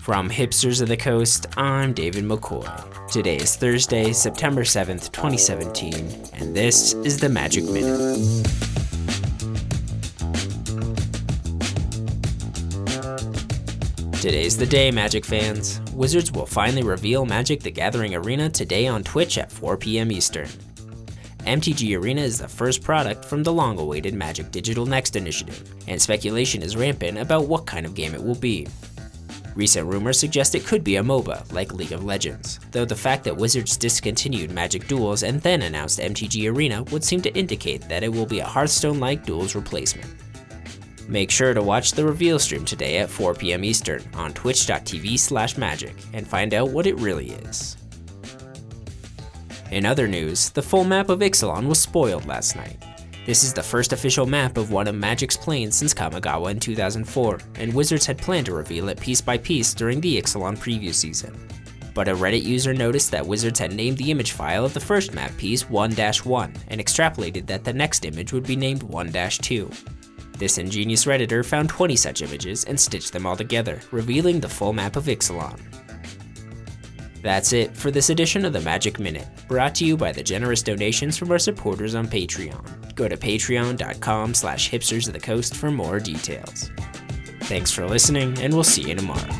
From Hipsters of the Coast, I'm David McCoy. Today is Thursday, September 7th, 2017, and this is the Magic Minute. Today's the day, Magic fans. Wizards will finally reveal Magic the Gathering Arena today on Twitch at 4 p.m. Eastern. MTG Arena is the first product from the long awaited Magic Digital Next initiative, and speculation is rampant about what kind of game it will be. Recent rumors suggest it could be a MOBA, like League of Legends, though the fact that Wizards discontinued Magic Duels and then announced MTG Arena would seem to indicate that it will be a Hearthstone like Duels replacement. Make sure to watch the reveal stream today at 4 p.m. Eastern on twitch.tv slash magic and find out what it really is. In other news, the full map of Ixalan was spoiled last night. This is the first official map of one of Magic's planes since Kamigawa in 2004, and Wizards had planned to reveal it piece by piece during the Ixalan preview season. But a Reddit user noticed that Wizards had named the image file of the first map piece 1 1 and extrapolated that the next image would be named 1 2. This ingenious Redditor found 20 such images and stitched them all together, revealing the full map of Ixalan. That's it for this edition of the Magic Minute, brought to you by the generous donations from our supporters on Patreon. Go to patreon.com slash hipsters of the coast for more details. Thanks for listening, and we'll see you tomorrow.